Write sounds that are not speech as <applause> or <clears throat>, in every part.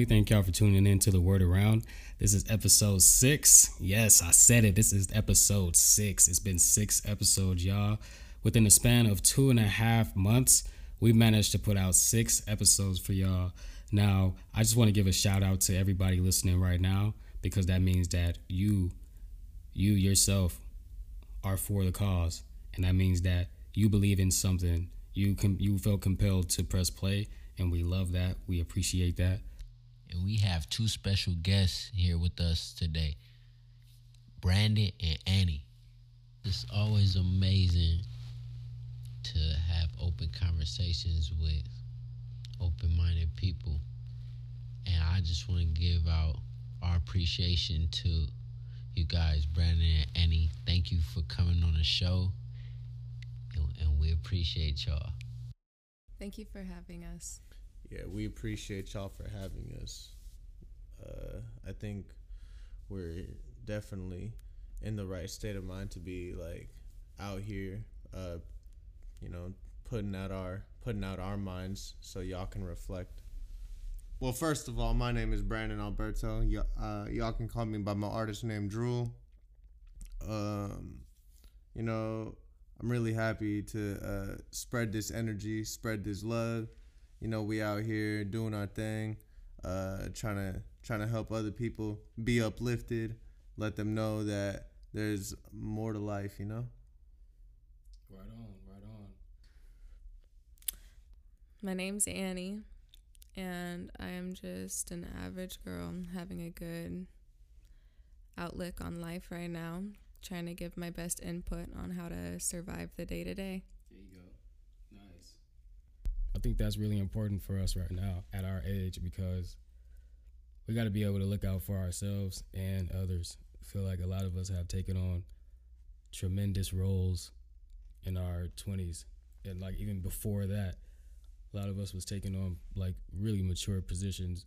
family? Thank y'all for tuning in to the Word Around. This is episode six. Yes, I said it. This is episode six. It's been six episodes, y'all. Within the span of two and a half months, we managed to put out six episodes for y'all. Now, I just want to give a shout out to everybody listening right now because that means that you, you yourself, are for the cause, and that means that you believe in something. You can you felt compelled to press play, and we love that. We appreciate that. And we have two special guests here with us today Brandon and Annie. It's always amazing to have open conversations with open minded people. And I just want to give out our appreciation to you guys, Brandon and Annie. Thank you for coming on the show. And, and we appreciate y'all. Thank you for having us. Yeah, we appreciate y'all for having us. Uh, I think we're definitely in the right state of mind to be like out here, uh, you know, putting out our putting out our minds so y'all can reflect. Well, first of all, my name is Brandon Alberto. Y- uh, y'all can call me by my artist name, Drool. Um, you know, I'm really happy to uh, spread this energy, spread this love. You know, we out here doing our thing, uh, trying to trying to help other people be uplifted, let them know that there's more to life. You know. Right on, right on. My name's Annie, and I am just an average girl having a good outlook on life right now, trying to give my best input on how to survive the day to day. There you go. Nice. I think that's really important for us right now at our age because we got to be able to look out for ourselves and others. I feel like a lot of us have taken on tremendous roles in our 20s and like even before that a lot of us was taking on like really mature positions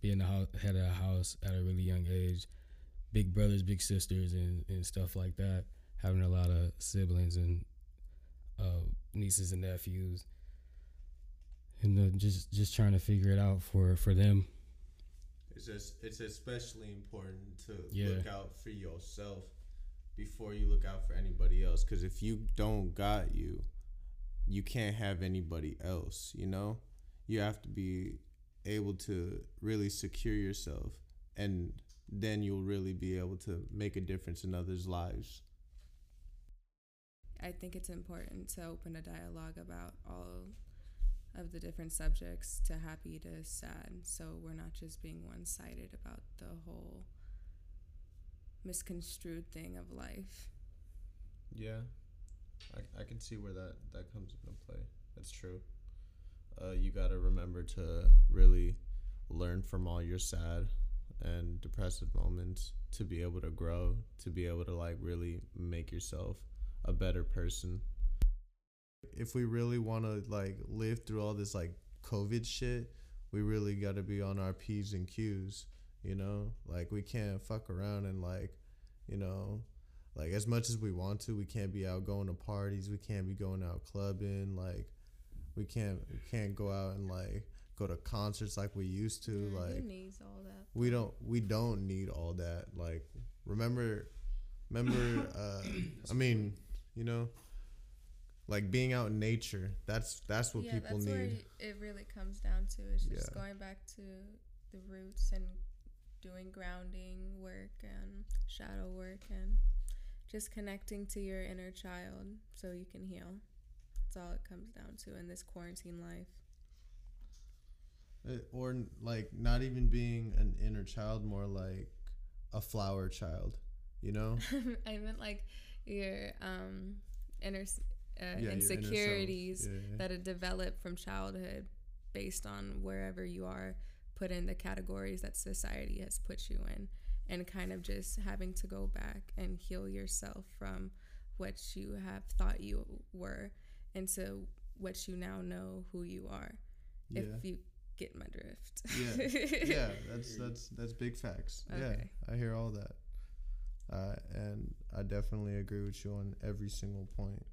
being the house, head of a house at a really young age big brothers big sisters and, and stuff like that having a lot of siblings and uh, nieces and nephews and just just trying to figure it out for for them It's just it's especially important to Yeah. look out for yourself before you look out for anybody else. Because if you don't got you, you can't have anybody else. You know, you have to be able to really secure yourself, and then you'll really be able to make a difference in others' lives. I think it's important to open a dialogue about all of the different subjects to happy to sad so we're not just being one sided about the whole misconstrued thing of life. Yeah, I, I can see where that that comes into play. That's true. Uh, you got to remember to really learn from all your sad and depressive moments to be able to grow, to be able to like really make yourself a better person. If we really want to like live through all this like COVID shit, we really got to be on our P's and Q's, you know? Like we can't fuck around and like, you know, like as much as we want to, we can't be out going to parties, we can't be going out clubbing, like we can't we can't go out and like go to concerts like we used to, Yeah, like who needs all that? we don't we don't need all that like remember remember <coughs> uh i mean you know like being out in nature that's that's what yeah, people that's where need it really comes down to. It's just Yeah. going back to the roots and doing grounding work and shadow work and just connecting to your inner child so you can heal. That's all it comes down to in this quarantine life. Uh, or like not even being an inner child more like a flower child you know <laughs> I meant like your um inner uh, Yeah, your inner self. insecurities Yeah, yeah. that are developed from childhood based on wherever you are put in the categories that society has put you in and kind of just having to go back and heal yourself from what you have thought you were into what you now know who you are. If you get my drift. yeah, <laughs> yeah, that's that's that's big facts. Okay. Yeah, I hear all that, uh, and I definitely agree with you on every single point.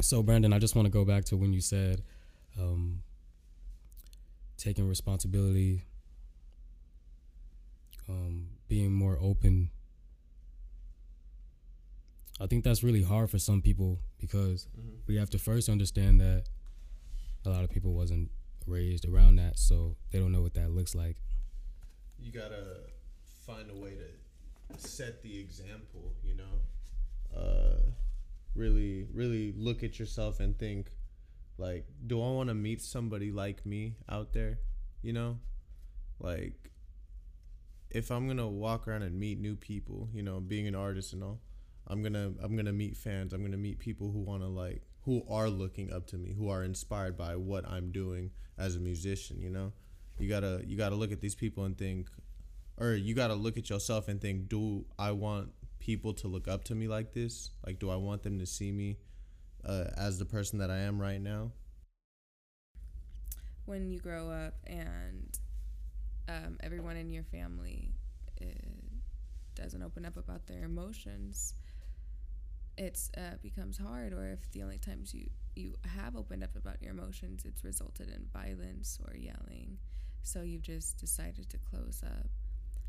So, Brandon, I just want to go back to when you said um, taking responsibility, um, being more open. I think that's really hard for some people because we have to first understand that a lot of people wasn't raised around that, so they don't know what that looks like. You gotta find a way to set the example. You know, uh, really, really look at yourself and think, like, do I want to meet somebody like me out there? You know, like, if I'm gonna walk around and meet new people, you know, being an artist and all, I'm gonna I'm gonna meet fans. I'm gonna meet people who wanna like who are looking up to me, who are inspired by what I'm doing as a musician. You know, you gotta you gotta look at these people and think, or you gotta look at yourself and think, do I want people to look up to me like this? Like, do I want them to see me uh, as the person that I am right now? when you grow up and um, everyone in your family uh, doesn't open up about their emotions, it's uh, becomes hard. Or if the only times you you have opened up about your emotions, it's resulted in violence or yelling, so you've just decided to close up.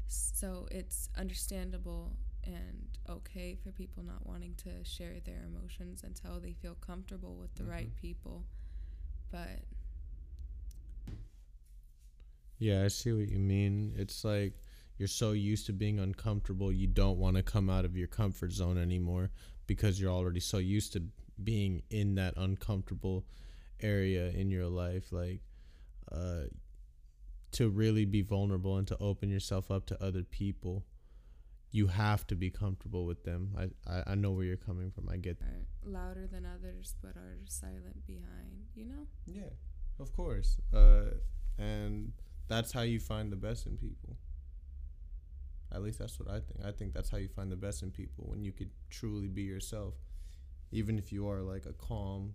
So it's understandable and okay for people not wanting to share their emotions until they feel comfortable with the right people, but Yeah, I see what you mean. It's like you're so used to being uncomfortable, you don't want to come out of your comfort zone anymore because you're already so used to being in that uncomfortable area in your life. Like, uh, to really be vulnerable and to open yourself up to other people, you have to be comfortable with them. I, I, I know where you're coming from. I get are louder than others but are silent behind, you know? Yeah, of course. Uh, and that's how you find the best in people. At least that's what I think. I think that's how you find the best in people when you could truly be yourself. Even if you are like a calm,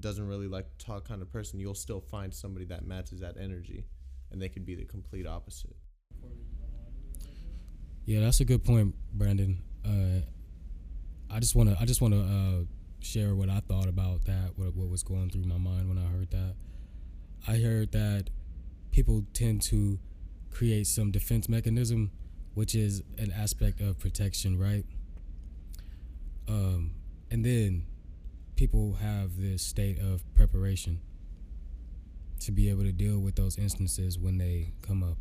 doesn't really like talk kind of person, you'll still find somebody that matches that energy and they could be the complete opposite. Yeah, that's a good point, Brandon. Uh, I just wanna I just wanna uh, share what I thought about that. What what was going through my mind when I heard that. I heard that people tend to create some defense mechanism, which is an aspect of protection, right? Um, and then people have this state of preparation to be able to deal with those instances when they come up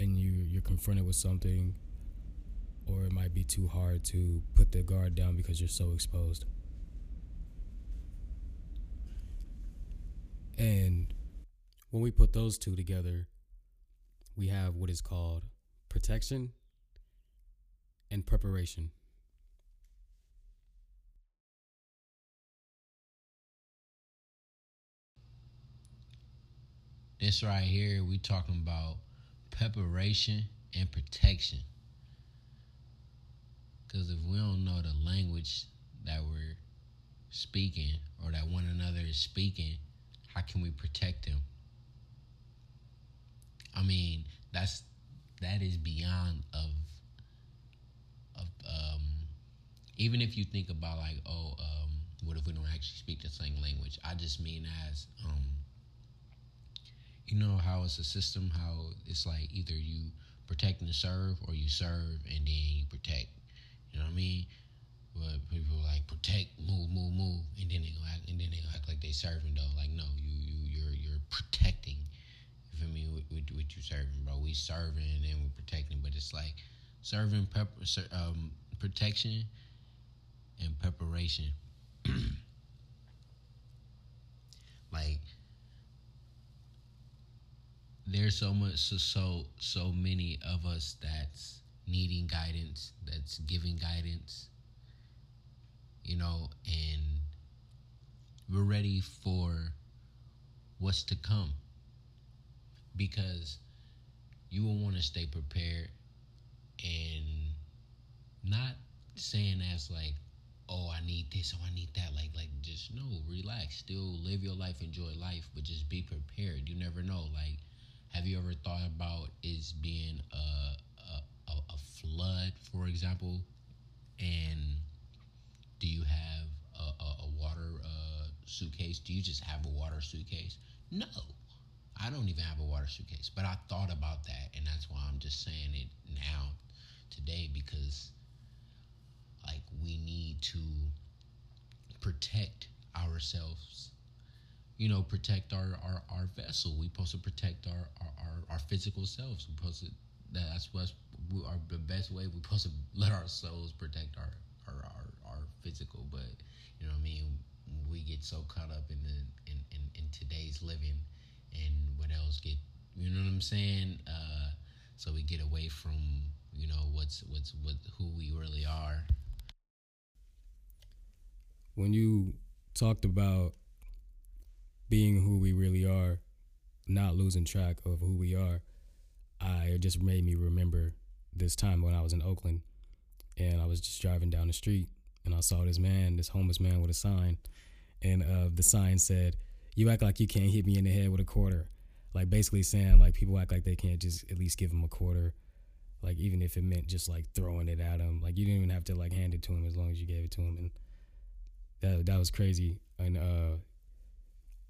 and you you're confronted with something or it might be too hard to put the guard down because you're so exposed. And when we put those two together we have what is called protection and preparation. This right here, we talking about preparation and protection. Because if we don't know the language that we're speaking or that one another is speaking, how can we protect them? I mean, that's that is beyond of of um even if you think about like, oh, um, what if we don't actually speak the same language? I just mean as um you know how it's a system how it's like either you protect and serve or you serve and then you protect. You know what i mean? But people like protect move move move and then they go act and then they act like they serving though. Like no you you you're you're protecting. You feel me? What, what you serving bro. We serving and we protecting but it's like serving ser- um, protection and preparation. <clears throat> Like there's so much so so so many of us that's needing guidance that's giving guidance you know and we're ready for what's to come because you will want to stay prepared and not saying as like oh, I need this, oh, I need that. Like, like, just no, relax. Still live your life, enjoy life, but just be prepared. You never know. Like, have you ever thought about is being a, a, a flood, for example, and do you have a, a, a water uh, suitcase? Do you just have a water suitcase? No, I don't even have a water suitcase. But I thought about that, and that's why I'm just saying it now, today, because like we need to protect ourselves you know protect our our, our vessel. We're supposed to protect our, our our, our physical selves. We supposed to that's what's we, our the best way we supposed to let our souls protect our our, our our physical. But you know what i mean? We get so caught up in the in, in, in today's living and what else get you know what i'm saying? Uh so we get away from you know what's what's what who we really are. When you talked about being who we really are, not losing track of who we are, I it just made me remember this time when I was in Oakland and I was just driving down the street and I saw this man, this homeless man with a sign, and uh, the sign said, "You act like you can't hit me in the head with a quarter," like basically saying like people act like they can't just at least give him a quarter, like even if it meant just like throwing it at him, like you didn't even have to like hand it to him as long as you gave it to him, and that that was crazy. And uh,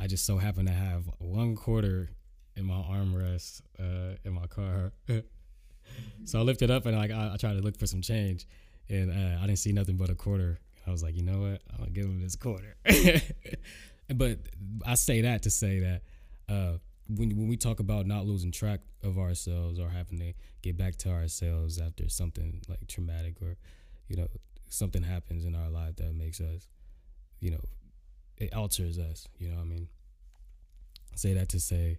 I just so happened to have one quarter in my armrest uh, in my car. <laughs> so I lifted up and like I, I, tried to look for some change, and uh, I didn't see nothing but a quarter. I was like, you know what? I'm gonna give him this quarter. <laughs> but I say that to say that uh, when when we talk about not losing track of ourselves or having to get back to ourselves after something like traumatic or you know something happens in our life that makes us you know it alters us. You know what I mean? I say that to say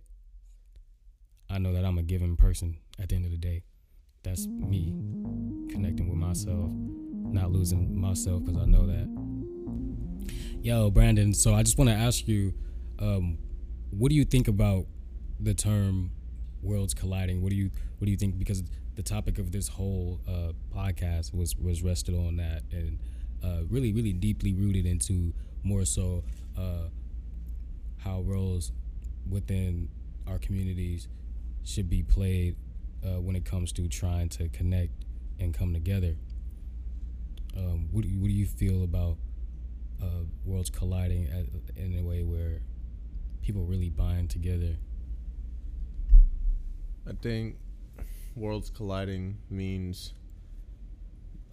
I know that I'm a giving person at the end of the day. That's me connecting with myself, not losing myself because I know that. Yo, Brandon, so I just want to ask you, um, what do you think about the term worlds colliding? What do you what do you think? Because the topic of this whole uh, podcast was was rested on that and uh, really really deeply rooted into more so uh, how roles within our communities should be played uh, when it comes to trying to connect and come together. Um, what, do you, what do you feel about uh, worlds colliding at, in a way where people really bind together? I think worlds colliding means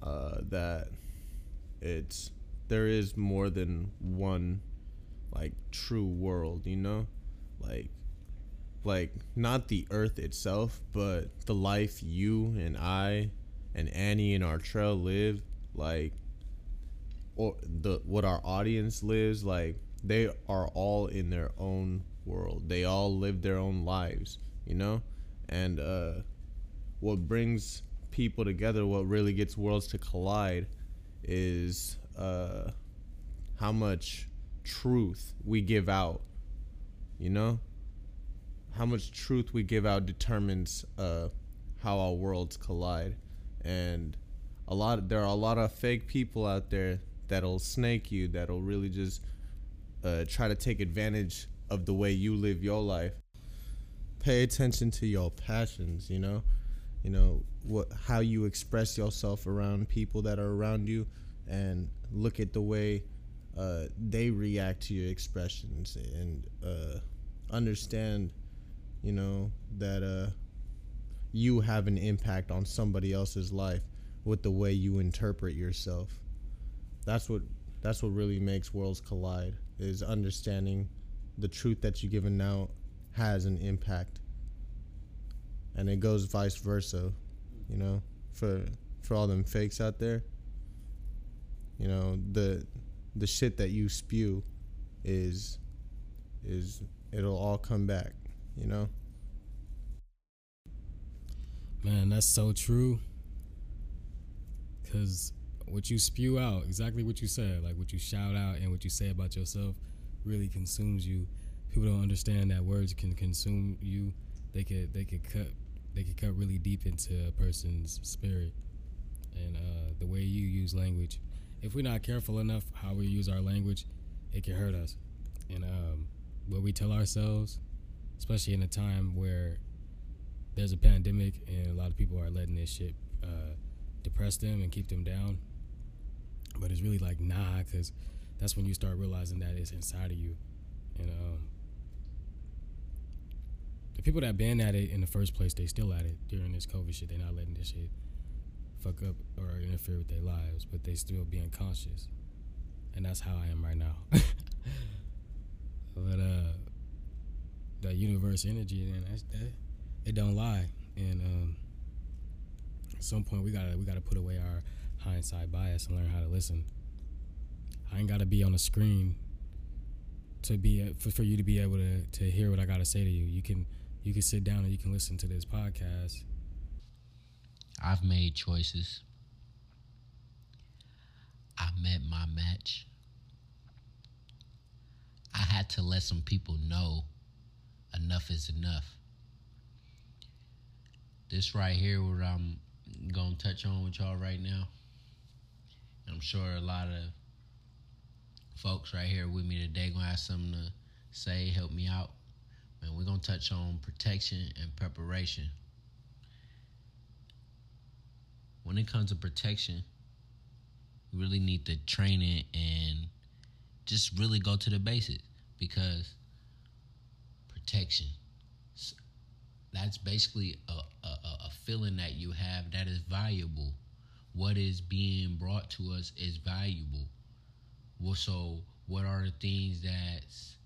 uh, that it's there is more than one like true world, you know? Like like not the earth itself, but the life you and I and Annie and Artrell live, like or the what our audience lives, like they are all in their own world. They all live their own lives, you know? And uh what brings people together, what really gets worlds to collide is uh, how much truth we give out. You know, how much truth we give out determines uh, how our worlds collide, and a lot. There are a lot of fake people out there that'll snake you. That'll really just uh, try to take advantage of the way you live your life. Pay attention to your passions. You know, you know what how you express yourself around people that are around you and look at the way uh, they react to your expressions and uh, understand, you know, that uh, you have an impact on somebody else's life with the way you interpret yourself. That's what that's what really makes worlds collide is understanding the truth that you're giving out has an impact. And it goes vice versa, you know, for for all them fakes out there you know the the shit that you spew is is it'll all come back you know? Man that's so true. Because what you spew out exactly what you said like what you shout out and what you say about yourself really consumes you. People don't understand that words can consume you. They could they could cut they could cut really deep into a person's spirit. And uh, the way you use language if we're not careful enough how we use our language, it can hurt us. And um, what we tell ourselves, especially in a time where there's a pandemic and a lot of people are letting this shit uh, depress them and keep them down. But it's really like nah, because that's when you start realizing that it's inside of you. And um, the people that been at it in the first place, they still at it during this COVID shit. They're not letting this shit fuck up or interfere with their lives, but they still being conscious. And that's how I am right now. <laughs> but uh that universe energy and that's that it don't lie. And um at some point we gotta we gotta put away our hindsight bias and learn how to listen. I ain't gotta be on a screen to be for, for you to be able to to hear what I gotta say to you. You can you can sit down and you can listen to this podcast. I've made choices. I met my match. I had to let some people know enough is enough. This right here, what I'm gonna touch on with y'all right now, I'm sure a lot of folks right here with me today gonna have something to say, help me out. And we're gonna touch on protection and preparation. When it comes to protection, you really need to train it and just really go to the basics because protection that's basically a, a, a feeling that you have that is valuable. What is being brought to us is valuable. Well so what are the things that's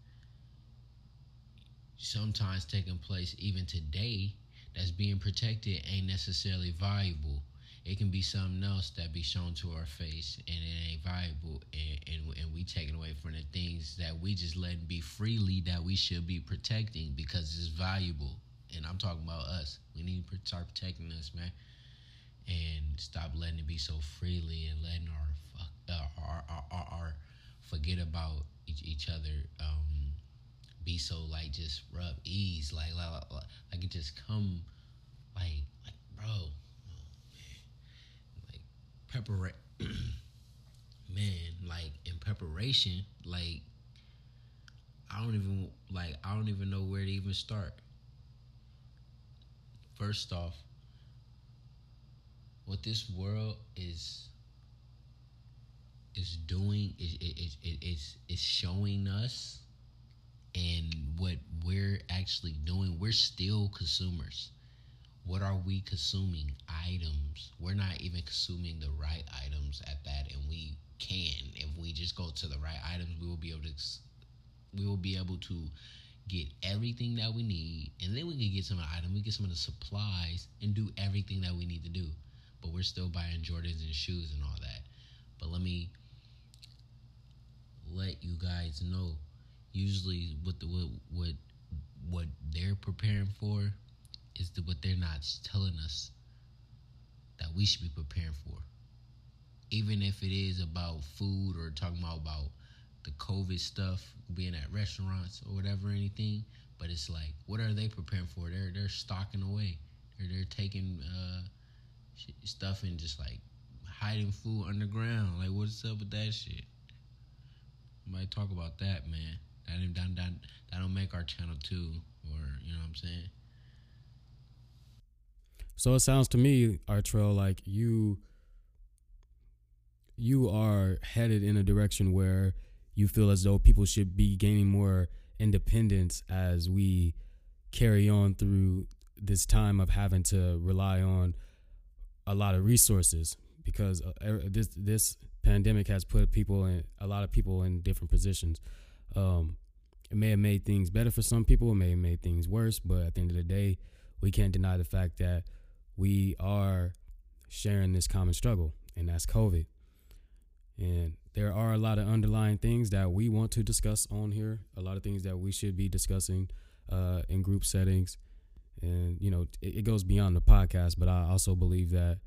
sometimes taking place even today that's being protected ain't necessarily valuable it can be something else that be shown to our face and it ain't valuable and, and, and we taking away from the things that we just letting be freely that we should be protecting because it's valuable. And i'm talking about us. We need to start protecting us man. And stop letting it be so freely and letting our uh, our, our, our, our forget about each, each other um, be so like just rub ease. Like like, like, like it just come like like bro preparation <clears throat> man like in preparation like i don't even like i don't even know where to even start. First off what this world is is doing is is is showing us and what we're actually doing we're still consumers what are we consuming items? We're not even consuming the right items at that and we can. If we just go to the right items we will be able to we will be able to get everything that we need and then we can get some of the items. We get some of the supplies and do everything that we need to do. But we're still buying jordans and shoes and all that. But let me let you guys know usually what the what what what they're preparing for is the, what they're not telling us that we should be preparing for. Even if it is about food or talking about, about the COVID stuff, being at restaurants or whatever, anything. But it's like, what are they preparing for? They're they're stocking away. They're they're taking uh, stuff and just like hiding food underground. Like, what's up with that shit? might talk about that, man. That that that, that don't make our channel too, or you know what I'm saying. So it sounds to me, Artrell, like you you are headed in a direction where you feel as though people should be gaining more independence as we carry on through this time of having to rely on a lot of resources because uh, er, this this pandemic has put people in a lot of people in different positions. Um, it may have made things better for some people. It may have made things worse. But at the end of the day, we can't deny the fact that we are sharing this common struggle, and that's COVID. And there are a lot of underlying things that we want to discuss on here, a lot of things that we should be discussing uh, in group settings. And, you know, it, it goes beyond the podcast, but I also believe that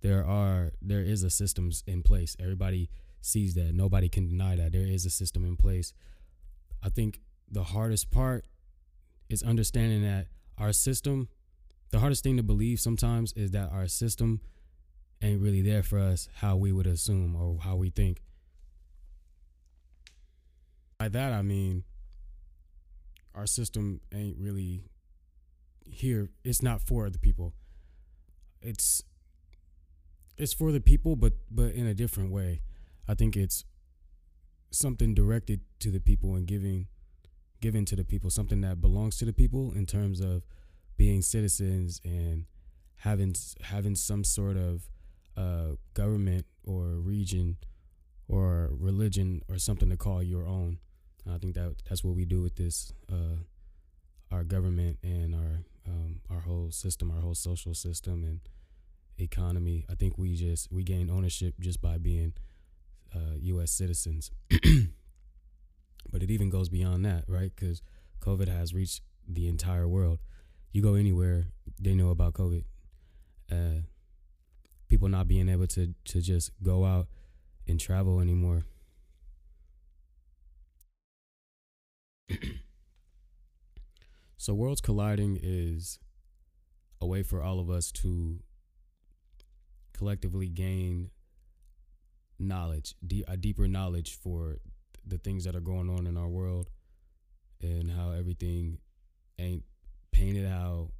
there are there is a systems in place. Everybody sees that. Nobody can deny that. There is a system in place. I think the hardest part is understanding that our system the hardest thing to believe sometimes is that our system ain't really there for us how we would assume or how we think. By that I mean our system ain't really here. It's not for the people. It's it's for the people, but but in a different way. I think it's something directed to the people and giving given to the people, something that belongs to the people in terms of being citizens and having having some sort of uh, government or region or religion or something to call your own. And I think that that's what we do with this uh, our government and our um, our whole system, our whole social system and economy. I think we just we gain ownership just by being uh, U.S. citizens. <clears throat> but it even goes beyond that, right? Because COVID has reached the entire world. You go anywhere, they know about COVID. Uh, people not being able to to just go out and travel anymore. <clears throat> so worlds colliding is a way for all of us to collectively gain knowledge, a deeper knowledge for the things that are going on in our world and how everything ain't painted how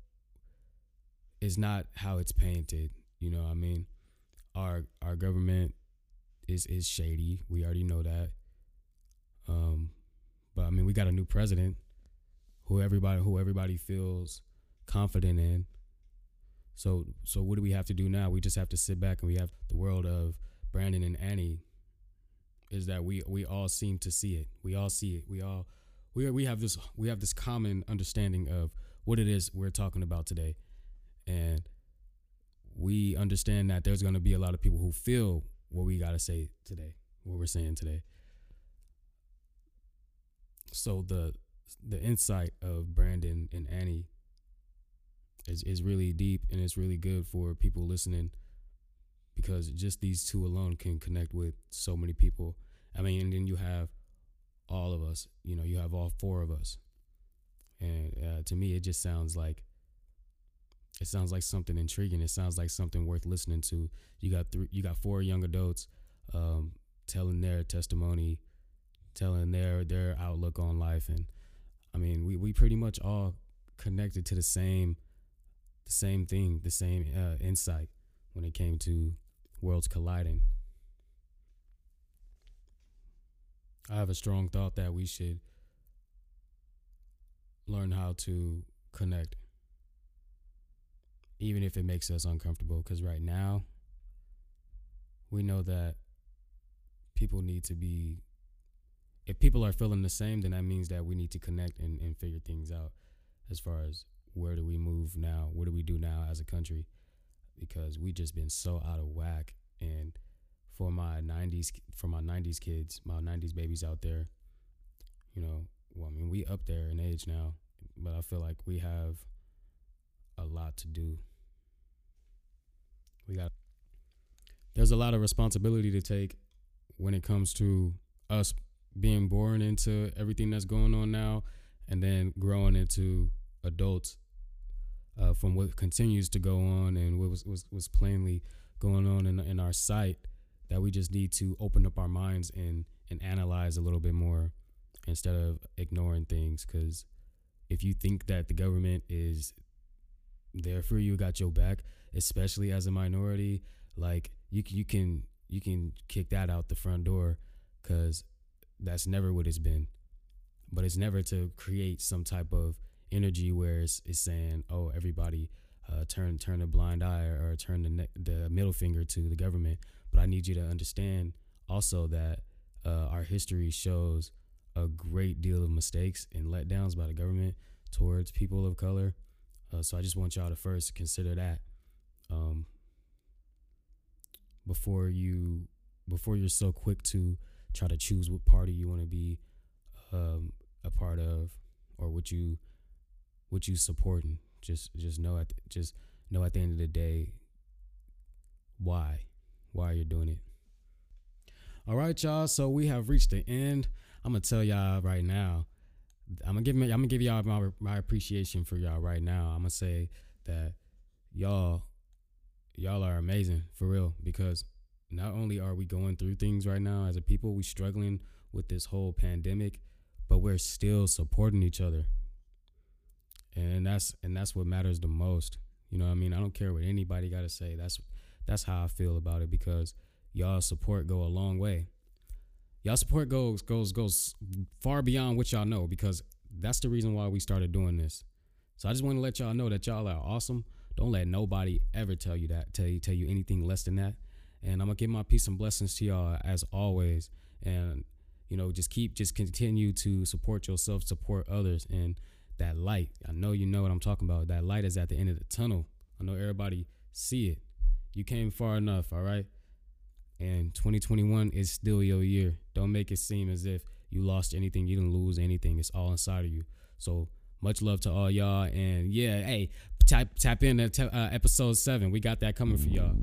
is not how it's painted. You know, what I mean, our our government is is shady. We already know that. Um, but I mean, we got a new president who everybody who everybody feels confident in. So so what do we have to do now? We just have to sit back and we have the world of Brandon and Annie is that we we all seem to see it. We all see it. We all we we have this we have this common understanding of what it is we're talking about today. And we understand that there's going to be a lot of people who feel what we got to say today, what we're saying today. So the the insight of Brandon and Annie is is really deep and it's really good for people listening because just these two alone can connect with so many people. I mean, and then you have all of us. You know, you have all four of us, and uh, to me, it just sounds like it sounds like something intriguing. It sounds like something worth listening to. You got three, you got four young adults um, telling their testimony, telling their their outlook on life, and I mean, we we pretty much all connected to the same the same thing, the same uh, insight when it came to worlds colliding. I have a strong thought that we should learn how to connect, even if it makes us uncomfortable. Because right now, we know that people need to be, if people are feeling the same, then that means that we need to connect and, and figure things out as far as where do we move now? What do we do now as a country? because we just been so out of whack. And for my '90s, for my '90s kids, my '90s babies out there, you know, well, I mean, we up there in age now, but I feel like we have a lot to do. We got there's a lot of responsibility to take when it comes to us being born into everything that's going on now and then growing into adults uh, from what continues to go on and what was, was, was plainly going on in, in our sight that we just need to open up our minds and, and analyze a little bit more instead of ignoring things. Because if you think that the government is there for you, got your back, especially as a minority, like you you can you can kick that out the front door because that's never what it's been. But it's never to create some type of energy where it's, it's saying, oh, everybody uh, turn turn a blind eye or, turn the ne- the middle finger to the government. But I need you to understand also that uh, our history shows a great deal of mistakes and letdowns by the government towards people of color. Uh, so I just want y'all to first consider that um, before you before you're so quick to try to choose what party you want to be um, a part of or what you what you supporting. Just just know at the, just know at the end of the day why why you're doing it. All right, y'all. So we have reached the end. I'm gonna tell y'all right now. I'm gonna give me. I'm gonna give y'all my my appreciation for y'all right now. I'm gonna say that y'all y'all are amazing for real because not only are we going through things right now as a people, we struggling with this whole pandemic, but we're still supporting each other. And that's and that's what matters the most. You know what I mean? I don't care what anybody got to say. That's that's how I feel about it because y'all support go a long way. Y'all support goes goes goes far beyond what y'all know because that's the reason why we started doing this. So I just want to let y'all know that y'all are awesome. Don't let nobody ever tell you that, tell you tell you anything less than that. And I'm gonna give my peace and blessings to y'all as always. And you know, just keep just continue to support yourself, support others, and that light. I know you know what I'm talking about. That light is at the end of the tunnel. I know everybody see it. You came far enough, all right? And 2021 is still your year. Don't make it seem as if you lost anything, you didn't lose anything. It's all inside of you. So much love to all y'all. And yeah, hey, tap tap in at uh, episode seven. We got that coming for y'all.